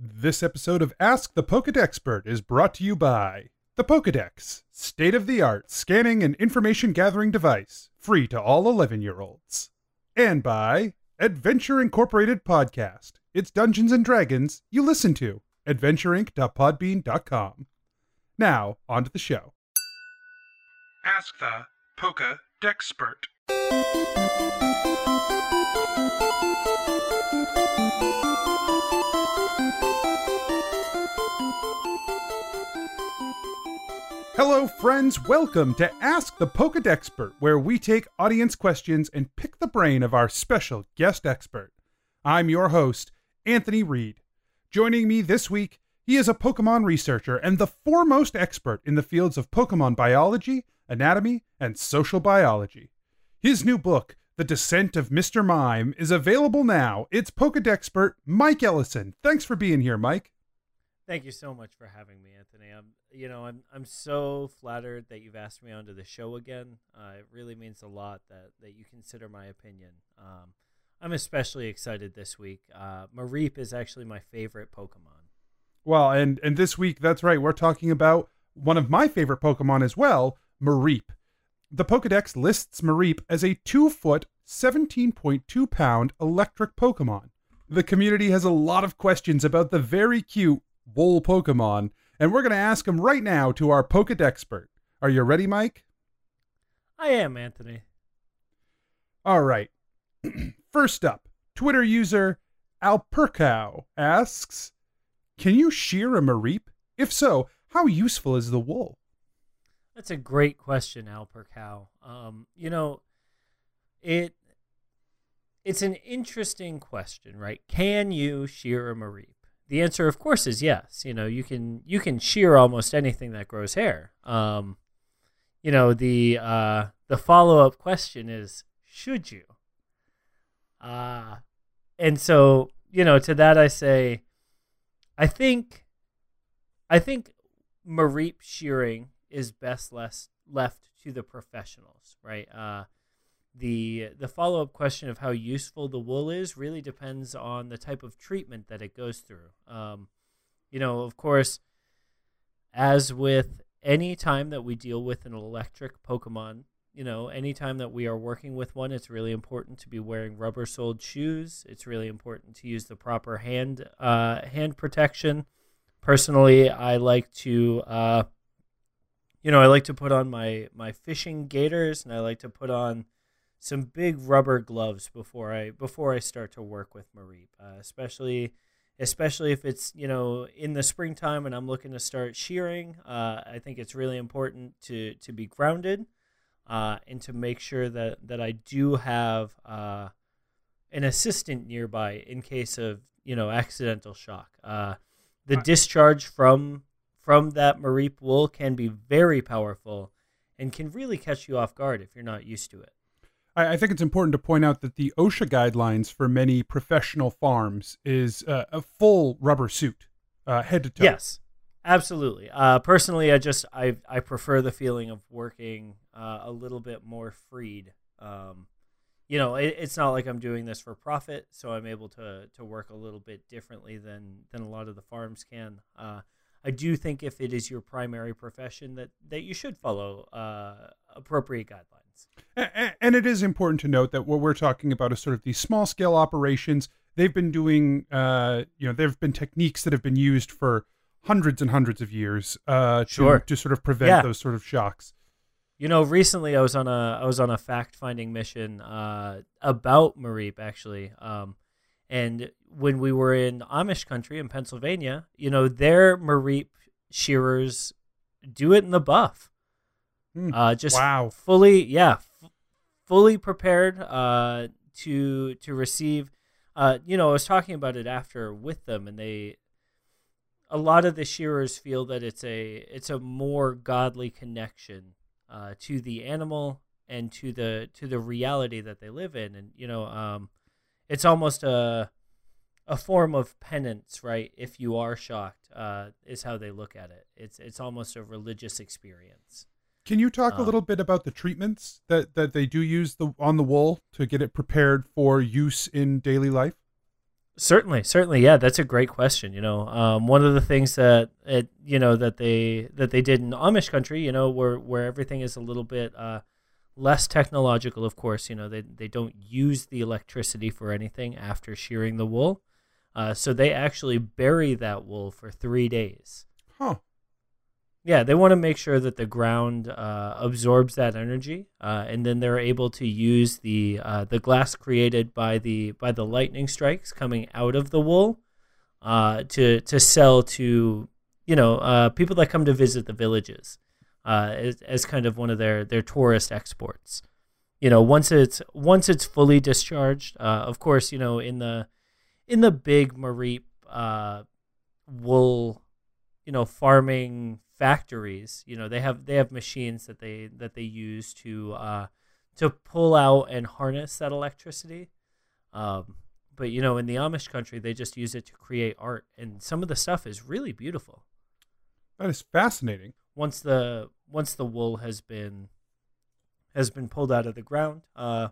This episode of Ask the Pokedexpert is brought to you by the Pokedex, state of the art scanning and information gathering device, free to all 11 year olds. And by Adventure Incorporated Podcast. It's Dungeons and Dragons you listen to. AdventureInc.podbean.com. Now, on to the show. Ask the Pokedexpert. Hello, friends. Welcome to Ask the Pokedexpert, where we take audience questions and pick the brain of our special guest expert. I'm your host, Anthony Reed. Joining me this week, he is a Pokemon researcher and the foremost expert in the fields of Pokemon biology, anatomy, and social biology. His new book, The Descent of Mr. Mime, is available now. It's Pokedexpert Mike Ellison. Thanks for being here, Mike. Thank you so much for having me, Anthony. I'm, you know, I'm, I'm so flattered that you've asked me onto the show again. Uh, it really means a lot that, that you consider my opinion. Um, I'm especially excited this week. Uh, Mareep is actually my favorite Pokemon. Well, and and this week, that's right, we're talking about one of my favorite Pokemon as well, Mareep. The Pokedex lists Mareep as a two foot, 17.2 pound electric Pokemon. The community has a lot of questions about the very cute Wool Pokemon, and we're going to ask them right now to our Pokedexpert. Are you ready, Mike? I am, Anthony. All right. First up, Twitter user Alpercow asks Can you shear a Mareep? If so, how useful is the wool? That's a great question, Alpercow. Um, you know, it it's an interesting question, right? Can you shear a Mareep? The answer, of course, is yes. You know, you can you can shear almost anything that grows hair. Um, you know, the uh, the follow up question is, should you? Uh, and so you know, to that I say, I think, I think Mareep shearing is best less left to the professionals, right? Uh, the the follow up question of how useful the wool is really depends on the type of treatment that it goes through. Um, you know, of course, as with any time that we deal with an electric Pokemon, you know, anytime that we are working with one, it's really important to be wearing rubber soled shoes. It's really important to use the proper hand uh, hand protection. Personally, I like to. Uh, you know, I like to put on my my fishing gaiters, and I like to put on some big rubber gloves before I before I start to work with Mareep, uh, especially especially if it's you know in the springtime and I'm looking to start shearing. Uh, I think it's really important to to be grounded uh, and to make sure that that I do have uh, an assistant nearby in case of you know accidental shock. Uh, the discharge from from that Mareep wool can be very powerful and can really catch you off guard if you're not used to it. I, I think it's important to point out that the OSHA guidelines for many professional farms is uh, a full rubber suit, uh, head to toe. Yes, absolutely. Uh, personally, I just I I prefer the feeling of working uh, a little bit more freed. Um, you know, it, it's not like I'm doing this for profit, so I'm able to to work a little bit differently than than a lot of the farms can. I do think if it is your primary profession, that that you should follow uh, appropriate guidelines. And it is important to note that what we're talking about is sort of these small scale operations. They've been doing, uh, you know, there have been techniques that have been used for hundreds and hundreds of years uh, to, Sure. to sort of prevent Yeah. those sort of shocks. You know, recently I was on a I was on a fact finding mission uh, about Mareep actually, um, and when we were in Amish country in Pennsylvania, you know, their Mareep shearers do it in the buff, Hmm. uh, just Wow. fully yeah, f- fully prepared uh, to to receive. Uh, you know, I was talking about it after with them, and they a lot of the shearers feel that it's a it's a more godly connection uh, to the animal and to the to the reality that they live in, and you know, um, it's almost a a form of penance, right? If you are shocked, uh, is how they look at it. It's it's almost a religious experience. Can you talk a Um, little bit about the treatments that, that they do use the on the wool to get it prepared for use in daily life? Certainly, certainly, yeah. That's a great question. You know, um, one of the things that it, you know that they that they did in Amish country, you know, where where everything is a little bit uh, less technological. Of course, you know they they don't use the electricity for anything after shearing the wool, uh, so they actually bury that wool for three days. Huh. Yeah, they want to make sure that the ground uh, absorbs that energy, uh, and then they're able to use the uh, the glass created by the by the lightning strikes coming out of the wool uh, to to sell to you know uh, people that come to visit the villages uh, as, as kind of one of their their tourist exports. You know, once it's once it's fully discharged, of course, you know in the in the big Mareep wool, you know, farming factories you know they have they have machines that they that they use to uh to pull out and harness that electricity. Um but you know in the amish country they just use it to create art and some of the stuff is really beautiful. That is fascinating. Once the once the wool has been has been pulled out of the ground uh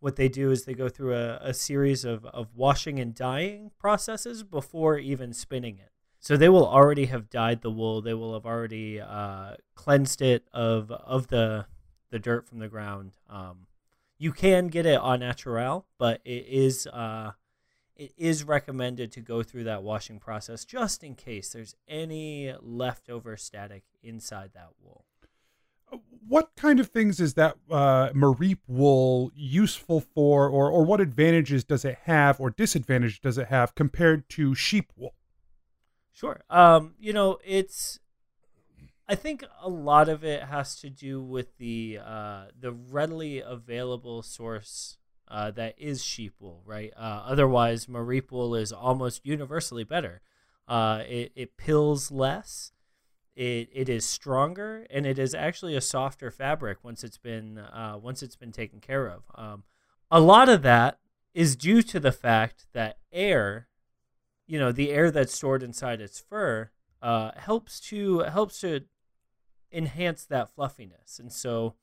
what they do is they go through a, a series of, of washing and dyeing processes before even spinning it so they will already have dyed the wool. They will have already uh, cleansed it of of the the dirt from the ground. Um, you can get it on natural, but it is uh, it is recommended to go through that washing process just in case there's any leftover static inside that wool. What kind of things is that uh, Mareep wool useful for, or or what advantages does it have, or disadvantage does it have compared to sheep wool? Sure. Um, you know, it's I think a lot of it has to do with the uh, the readily available source uh, that is sheep wool, right? Uh, otherwise, Mareep wool is almost universally better. Uh, it it pills less, it it is stronger, and it is actually a softer fabric once it's been uh, once it's been taken care of. Um, a lot of that is due to the fact that air you know the air that's stored inside its fur uh, helps to helps to enhance that fluffiness and so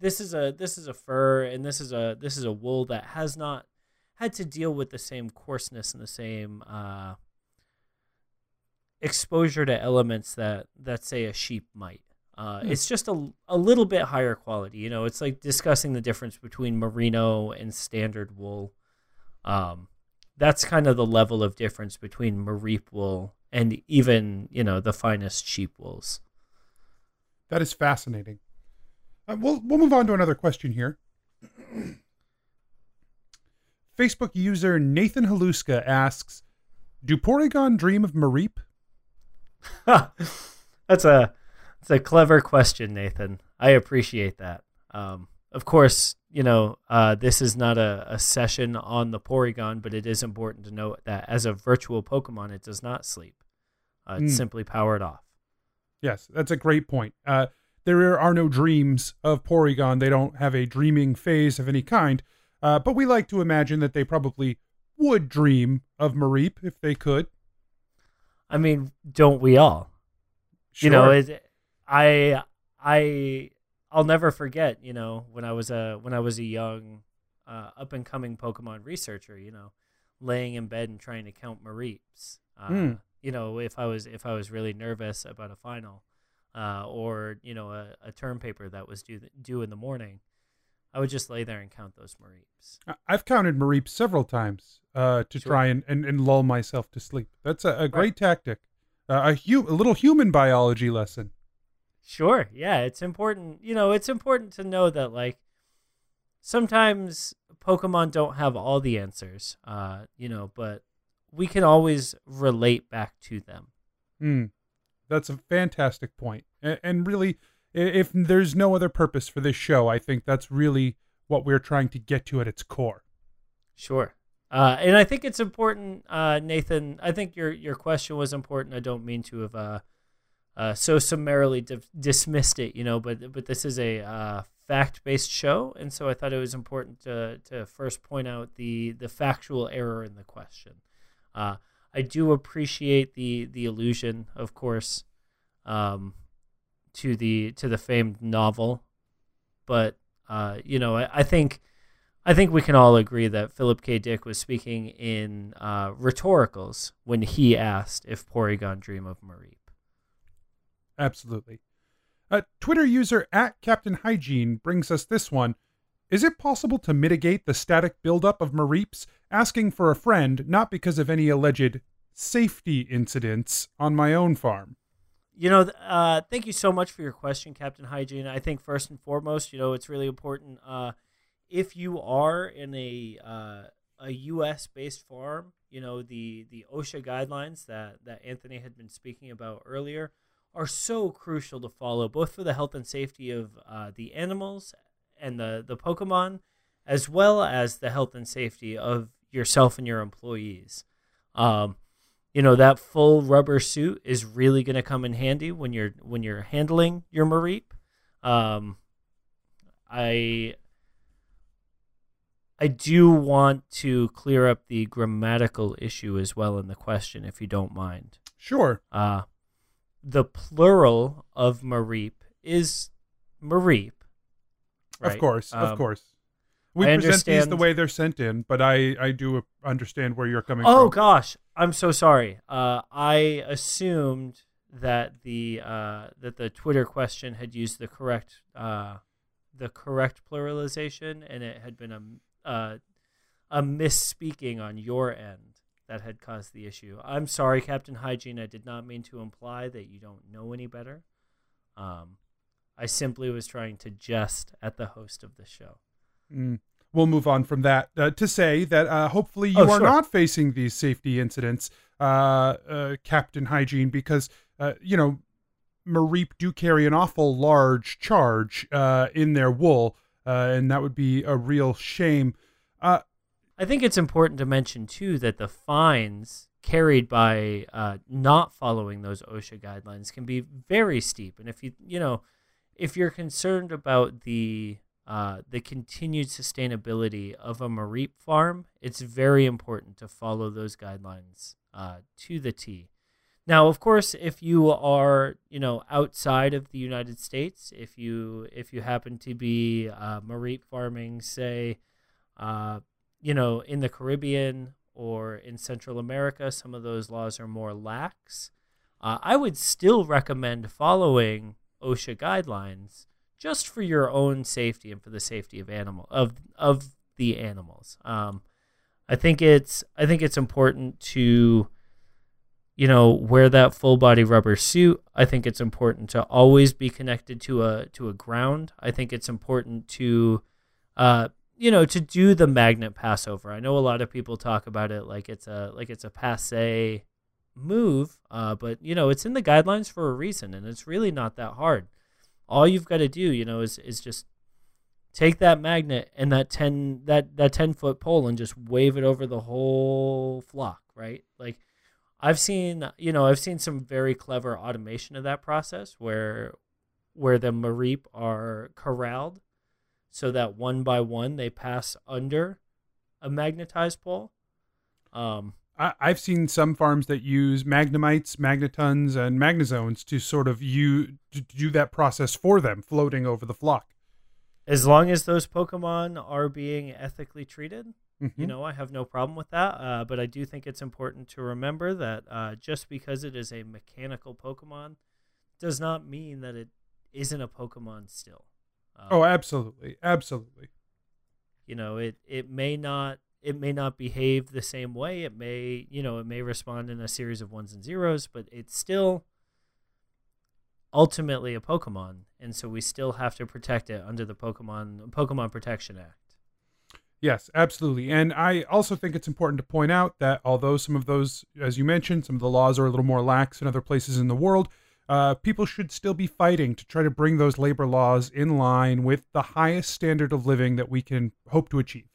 this is a this is a fur and this is a this is a wool that has not had to deal with the same coarseness and the same uh, exposure to elements that that say a sheep might uh, hmm. It's just a, a little bit higher quality. You know, it's like discussing the difference between merino and standard wool. Um, that's kind of the level of difference between Mareep wool and even you know the finest sheep wools. That is fascinating. Uh, we'll we'll move on to another question here. Facebook user Nathan Haluska asks, "Do Porygon dream of Mareep?" that's a that's a clever question, Nathan. I appreciate that. Um, of course, you know, uh, this is not a, a session on the Porygon, but it is important to note that as a virtual Pokemon, it does not sleep. Uh, it's mm. simply powered off. Yes, that's a great point. Uh, there are no dreams of Porygon. They don't have a dreaming phase of any kind. Uh, but we like to imagine that they probably would dream of Mareep if they could. I mean, don't we all? Sure. You know, it, I I I'll never forget, you know, when I was a when I was a young, uh, up and coming Pokemon researcher, you know, laying in bed and trying to count Mareeps. Uh, mm. You know, if I was if I was really nervous about a final, uh, or you know, a, a term paper that was due due in the morning, I would just lay there and count those Mareeps. I've counted Mareeps several times uh, to sure. try and, and, and lull myself to sleep. That's a, a great right. tactic. Uh, a, hu- a little human biology lesson. Sure. Yeah, it's important. You know, it's important to know that like sometimes Pokemon don't have all the answers. Uh, you know, but we can always relate back to them. Hmm. That's a fantastic point. And, and really, if there's no other purpose for this show, I think that's really what we're trying to get to at its core. Sure. Uh, and I think it's important, uh, Nathan. I think your your question was important. I don't mean to have uh, uh, so summarily di- dismissed it, you know. But but this is a uh, fact based show, and so I thought it was important to to first point out the the factual error in the question. Uh, I do appreciate the the allusion, of course, um, to the to the famed novel, but uh, you know, I, I think I think we can all agree that Philip K. Dick was speaking in uh, rhetoricals when he asked if Porygon dream of Mareep. Absolutely. A Twitter user at Captain Hygiene brings us this one. Is it possible to mitigate the static buildup of Mareeps asking for a friend not because of any alleged safety incidents on my own farm? You know, uh, thank you so much for your question, Captain Hygiene. I think first and foremost, you know, it's really important. Uh, if you are in a uh, a U.S. based farm, you know the the OSHA guidelines that that Anthony had been speaking about earlier are so crucial to follow, both for the health and safety of uh, the animals and the the Pokemon, as well as the health and safety of yourself and your employees. Um, you know that full rubber suit is really going to come in handy when you're when you're handling your Mareep. Um, I I do want to clear up the grammatical issue as well in the question, if you don't mind. Sure. Uh, the plural of Mareep is Mareep. Right? Of course, um, of course. We I present understand... these the way they're sent in, but I, I do understand where you're coming oh, from. Oh gosh, I'm so sorry. Uh, I assumed that the uh, that the Twitter question had used the correct uh, the correct pluralization, and it had been a uh, a misspeaking on your end that had caused the issue. I'm sorry, Captain Hygiene. I did not mean to imply that you don't know any better. Um, I simply was trying to jest at the host of the show. Mm. We'll move on from that uh, to say that uh, hopefully you oh, are sure. not facing these safety incidents, uh, uh Captain Hygiene, because uh, you know Mareep do carry an awful large charge uh, in their wool uh, and that would be a real shame. Uh, I think it's important to mention too that the fines carried by uh, not following those OSHA guidelines can be very steep, and if you you know if you're concerned about the uh, the continued sustainability of a Mareep farm, it's very important to follow those guidelines uh, to the T. Now, of course, if you are, you know, outside of the United States, if you if you happen to be uh, Mareep farming, say, uh, you know, in the Caribbean or in Central America, some of those laws are more lax. Uh, I would still recommend following OSHA guidelines just for your own safety and for the safety of animal of of the animals. Um, I think it's I think it's important to you know, wear that full body rubber suit. I think it's important to always be connected to a to a ground. I think it's important to uh you know, to do the magnet passover. I know a lot of people talk about it like it's a like it's a passe move, uh, but you know, it's in the guidelines for a reason and it's really not that hard. All you've got to do, you know, is is just take that magnet and that 10 that that 10 foot pole and just wave it over the whole flock, right? Like I've seen, you know, I've seen some very clever automation of that process where where the Mareep are corralled so that one by one they pass under a magnetized pole. Um, I, have seen some farms that use magnemites, magnetons, and magnezones to sort of you to do that process for them, floating over the flock. As long as those Pokemon are being ethically treated, Mm-hmm. You know, I have no problem with that. Uh, but I do think it's important to remember that uh, just because it is a mechanical Pokemon does not mean that it isn't a Pokemon still. Um, oh, absolutely, absolutely. You know, it it may not it may not behave the same way. It may you know it may respond in a series of ones and zeros, but it's still ultimately a Pokemon, and so we still have to protect it under the Pokemon Pokemon Protection Act. Yes, absolutely. And I also think it's important to point out that although some of those, as you mentioned, some of the laws are a little more lax in other places in the world, uh, people should still be fighting to try to bring those labor laws in line with the highest standard of living that we can hope to achieve.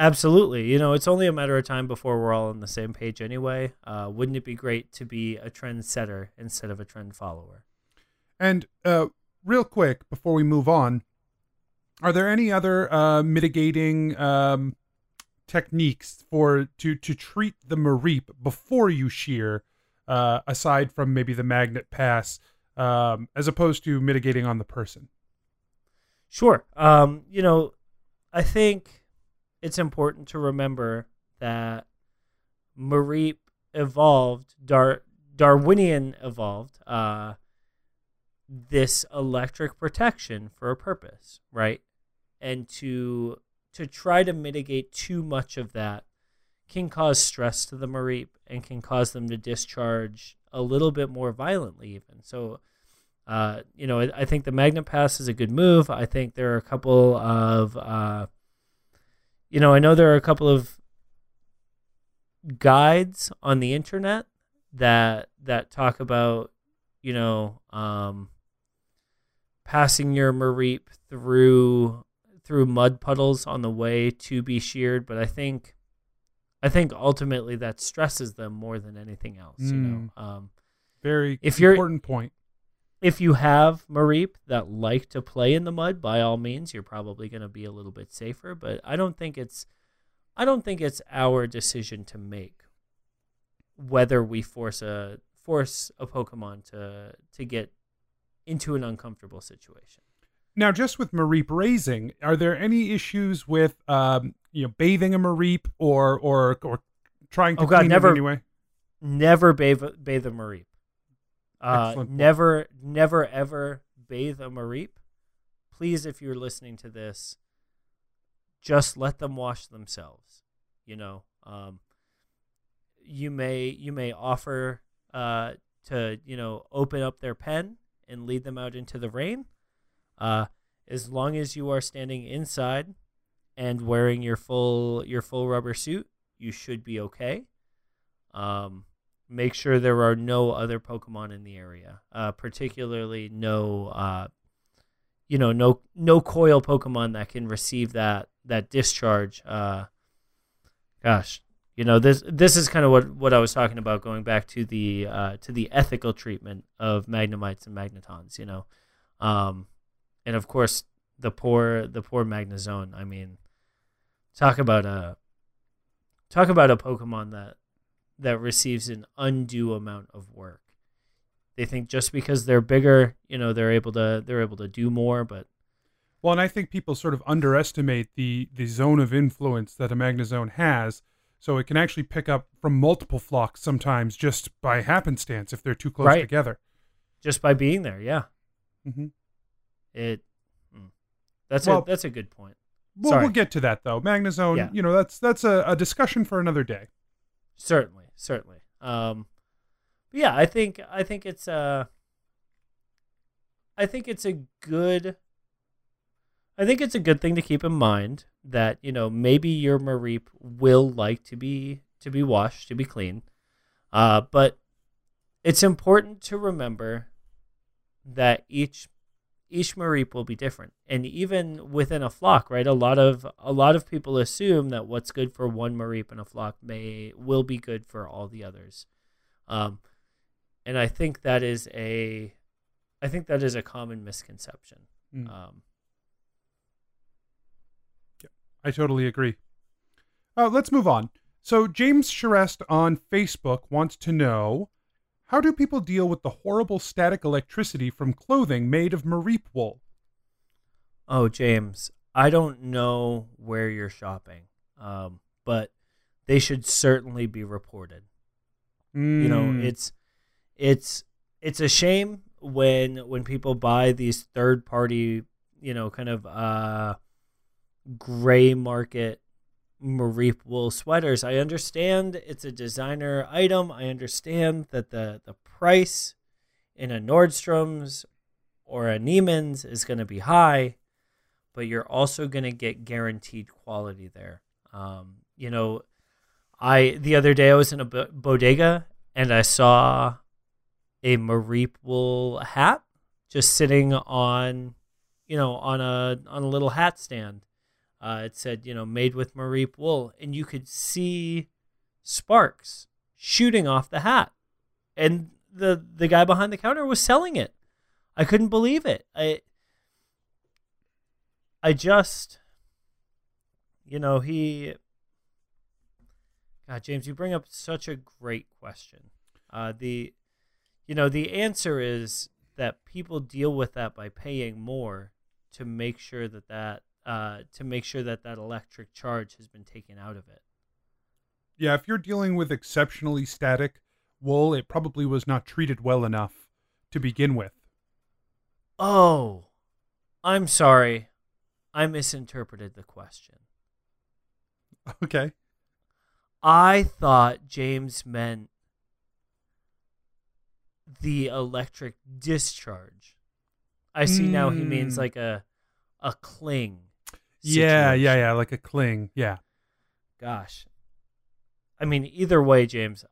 Absolutely. You know, it's only a matter of time before we're all on the same page anyway. Uh, wouldn't it be great to be a trendsetter instead of a trend follower? And uh, real quick, before we move on, are there any other uh, mitigating um, techniques for to to treat the mareep before you shear, uh, aside from maybe the magnet pass, um, as opposed to mitigating on the person? Sure. Um, you know, I think it's important to remember that Mareep evolved, Dar- Darwinian evolved uh, this electric protection for a purpose, right? And to to try to mitigate too much of that can cause stress to the Mareep and can cause them to discharge a little bit more violently, even. So, uh, you know, I, I, think the Magnet Pass is a good move. I think there are a couple of, uh, you know, I know there are a couple of guides on the internet that that talk about, you know, um, passing your Mareep through through mud puddles on the way to be sheared, but I think I think ultimately that stresses them more than anything else. Mm. You know, hmm. um, very if you're, important point. If you have Mareep that like to play in the mud, by all means, you're probably going to be a little bit safer. But I don't think it's I don't think it's our decision to make whether we force a force a Pokemon to to get into an uncomfortable situation. Now, just with Mareep raising, are there any issues with um, you know bathing a Mareep or or or trying to oh God, clean never, it anyway? Never bathe bathe a Mareep. Uh, never, never, ever bathe a Mareep. Please, if you're listening to this, just let them wash themselves. You know, um, you may you may offer uh, to you know open up their pen and lead them out into the rain. Uh, as long as you are standing inside and wearing your full your full rubber suit, you should be okay. Um, make sure there are no other Pokemon in the area, uh, particularly no, uh, you know, no no coil Pokemon that can receive that that discharge. Uh, gosh, you know this this is kind of what, what I was talking about going back to the uh, to the ethical treatment of Magnemites and Magnetons. You know, um, and of course the poor the poor Magnezone. I mean, talk about a talk about a Pokemon that that receives an undue amount of work. They think just because they're bigger, you know, they're able to they're able to do more, but well, and I think people sort of underestimate the the zone of influence that a Magnezone has. So it can actually pick up from multiple flocks sometimes just by happenstance if they're too close right. together. Just by being there, yeah. Mm-hmm. It hmm. that's well, a that's a good point. Well, we'll get to that though. Magnezone, yeah. you know, that's that's a, a discussion for another day. Certainly, certainly. Um, yeah, I think I think it's a uh, I think it's a good I think it's a good thing to keep in mind that you know maybe your Mareep will like to be to be washed to be clean, uh, but it's important to remember that each each Mareep will be different. And even within a flock, right? A lot of a lot of people assume that what's good for one Mareep in a flock may will be good for all the others. Um, and I think that is a I think that is a common misconception. Mm. Um, yeah, I totally agree. Uh, let's move on. So James Charest on Facebook wants to know how do people deal with the horrible static electricity from clothing made of Mareep wool? Oh, James, I don't know where you're shopping, um, but they should certainly be reported. Mm. You know, hmm. it's it's it's a shame when when people buy these third party, you know, kind of uh, gray market Mareep wool sweaters. I understand it's a designer item. I understand that the the price in a Nordstrom's or a Neiman's is going to be high, but you're also going to get guaranteed quality there. Um, you know, I the other day I was in a bodega and I saw a Marie wool hat just sitting on, you know, on a on a little hat stand uh, it said, you know, made with Mareep wool, and you could see sparks shooting off the hat, and the the guy behind the counter was selling it. I couldn't believe it. I I just, you know, he. God, James, you bring up such a great question. Uh, the, you know, the answer is that people deal with that by paying more to make sure that that uh, to make sure that that electric charge has been taken out of it. Yeah, if you're dealing with exceptionally static wool, it probably was not treated well enough to begin with. Oh, I'm sorry. I misinterpreted the question. Okay. I thought James meant the electric discharge. I see now he means Mm. like a a cling. Yeah, yeah, situation. yeah, like a cling. Yeah. Gosh. I mean, either way, James,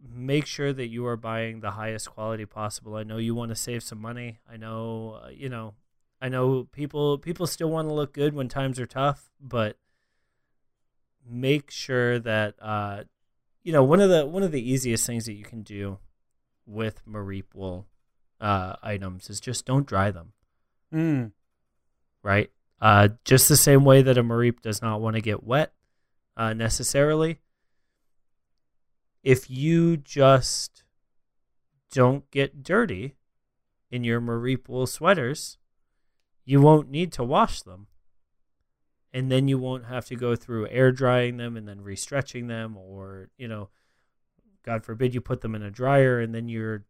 make sure that you are buying the highest quality possible. I know you want to save some money. I know, uh, you know, I know people people still want to look good when times are tough, but make sure that uh you know, one of the one of the easiest things that you can do with Mareep wool uh items is just don't dry them Mm. right? Uh, just the same way that a Mareep does not want to get wet uh, necessarily. If you just don't get dirty in your Mareep wool sweaters, you won't need to wash them. And then you won't have to go through air drying them and then restretching them, or, you know, God forbid you put them in a dryer and then you're.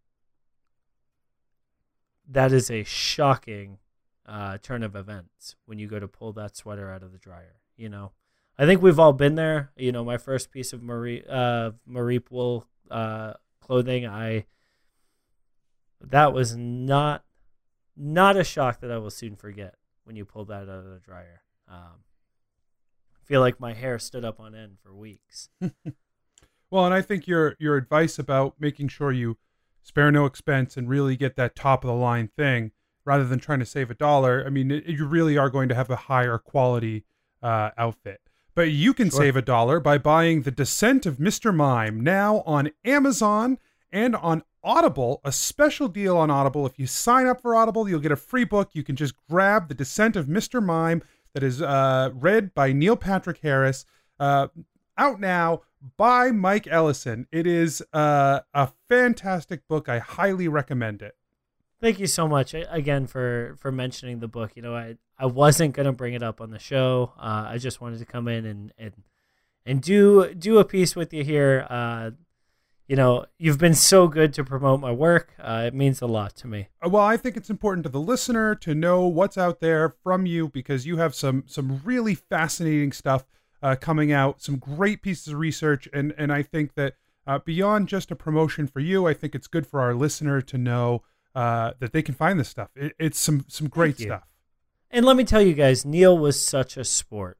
That is a shocking uh, turn of events when you go to pull that sweater out of the dryer. You know, I think we've all been there. You know, my first piece of Marie uh, Marie wool uh, clothing, I that was not not a shock that I will soon forget when you pulled that out of the dryer. Um, I feel like my hair stood up on end for weeks. Well, and I think your your advice about making sure you spare no expense and really get that top of the line thing rather than trying to save a dollar. I mean, it, you really are going to have a higher quality uh, outfit. But you can Sure. save a dollar by buying The Descent of Mr. Mime now on Amazon and on Audible. A special deal on Audible. If you sign up for Audible, you'll get a free book. You can just grab The Descent of Mr. Mime that is uh, read by Neil Patrick Harris. Uh, out now by Mike Ellison. It is uh, a fantastic book. I highly recommend it. Thank you so much again for for mentioning the book. You know, I I wasn't gonna bring it up on the show. Uh, I just wanted to come in and and and do do a piece with you here. Uh, you know, you've been so good to promote my work. Uh, it means a lot to me. Uh, Well, I think it's important to the listener to know what's out there from you because you have some some really fascinating stuff uh, coming out, some great pieces of research, and and I think that uh, beyond just a promotion for you, I think it's good for our listener to know uh, that they can find this stuff. It, it's some some great stuff. And let me tell you guys, Neil was such a sport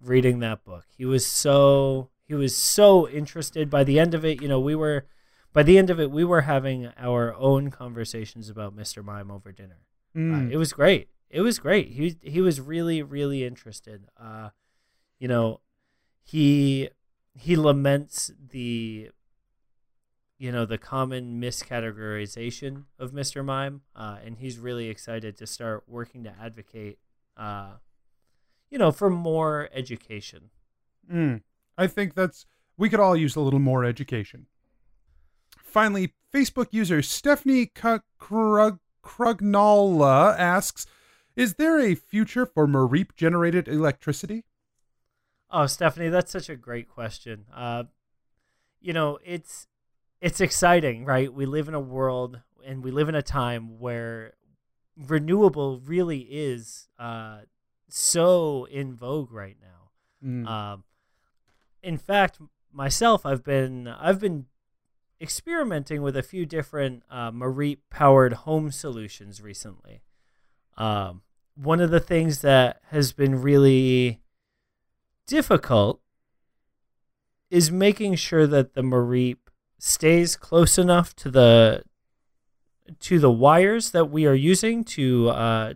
reading that book. He was so he was so interested. By the end of it, you know, we were by the end of it, we were having our own conversations about Mr. Mime over dinner. Mm. Uh, it was great. It was great. He he was really really interested. Uh, you know, he he laments the you know the common miscategorization of Mr. Mime, uh, and he's really excited to start working to advocate, uh, you know, for more education. Mm. I think that's we could all use a little more education. Finally, Facebook user Stephanie K- Krug- Krugnola asks, "Is there a future for Mareep generated electricity?" Oh, Stephanie, that's such a great question. Uh, you know, it's it's exciting, right? We live in a world and we live in a time where renewable really is uh, so in vogue right now. Mm. Um, in fact, myself, I've been I've been experimenting with a few different uh, Mareep powered home solutions recently. Um, one of the things that has been really difficult is making sure that the Mareep stays close enough to the to the wires that we are using to uh,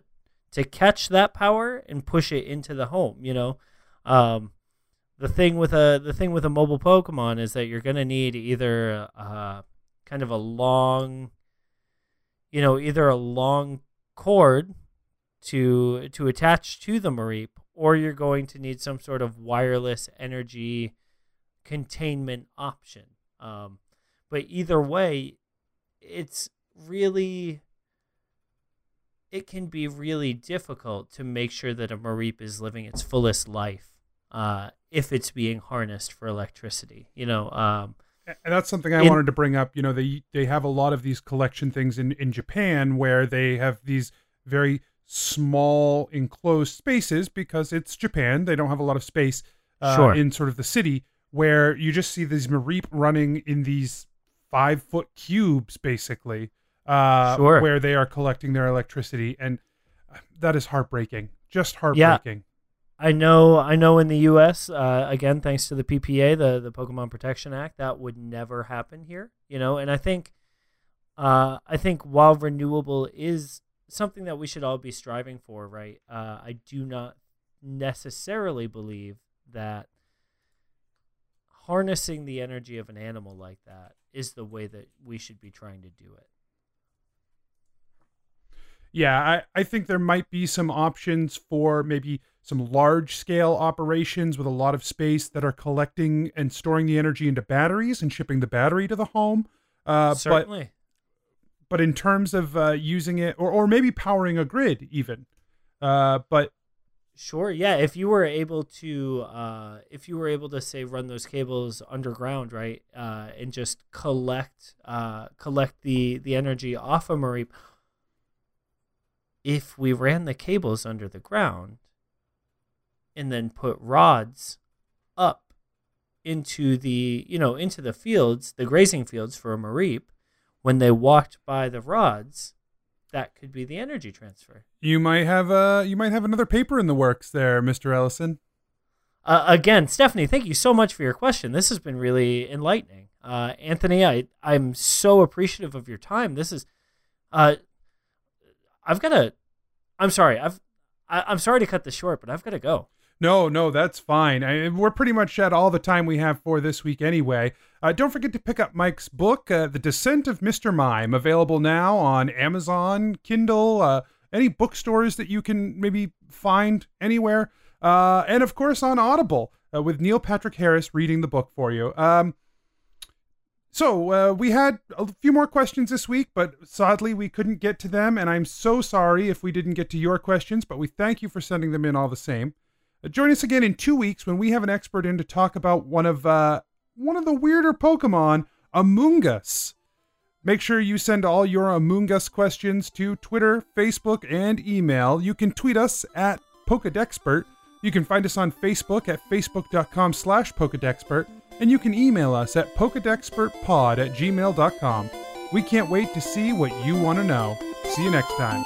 to catch that power and push it into the home. You know, um, the thing with a the thing with a mobile Pokemon is that you're gonna need either uh, kind of a long, you know, either a long cord to to attach to the Mareep, or you're going to need some sort of wireless energy containment option. Um, but either way, it's really it can be really difficult to make sure that a Mareep is living its fullest life uh, if it's being harnessed for electricity. You know, um, and that's something I In- wanted to bring up. You know, they they have a lot of these collection things in in Japan where they have these very small enclosed spaces because it's Japan. They don't have a lot of space uh, Sure. in sort of the city where you just see these Mareep running in these five foot cubes, basically, uh, Sure. where they are collecting their electricity, and that is heartbreaking. Just heartbreaking. I know, I know. In the U.S., uh, again, thanks to the PPA, the the Pokemon Protection Act, that would never happen here. You know, and I think, uh, I think while renewable is something that we should all be striving for, right? Uh, I do not necessarily believe that harnessing the energy of an animal like that is the way that we should be trying to do it. Yeah, I, I think there might be some options for maybe some large scale operations with a lot of space that are collecting and storing the energy into batteries and shipping the battery to the home. Uh, but Certainly. but in terms of uh, using it or, or maybe powering a grid even. Uh, but Sure. Yeah. If you were able to, uh, if you were able to say run those cables underground, right, uh, and just collect, uh, collect the the energy off of Mareep. If we ran the cables under the ground, and then put rods up into the you know into the fields, the grazing fields for a Mareep, when they walked by the rods, that could be the energy transfer. you might have uh you might have another paper in the works there, Mr. Ellison. Uh, again, Stephanie, thank you so much for your question. This has been really enlightening. Uh, Anthony, I I'm so appreciative of your time. This is, uh, I've got to. I'm sorry. I've I, I'm sorry to cut this short, but I've got to go. No, no, that's fine. I, we're pretty much at all the time we have for this week anyway. Uh, don't forget to pick up Mike's book, uh, The Descent of Mr. Mime, available now on Amazon, Kindle, uh, any bookstores that you can maybe find anywhere, uh, and of course on Audible uh, with Neil Patrick Harris reading the book for you. Um, so uh, we had a few more questions this week, but sadly we couldn't get to them, and I'm so sorry if we didn't get to your questions. But we thank you for sending them in all the same. Join us again in two weeks when we have an expert in to talk about one of uh, one of the weirder Pokemon, Amoonguss. Make sure you send all your Amoonguss questions to Twitter, Facebook, and email. You can tweet us at Pokedexpert. You can find us on Facebook at facebook.com slash Pokedexpert. And you can email us at pokedexpertpod at gmail.com. We can't wait to see what you want to know. See you next time.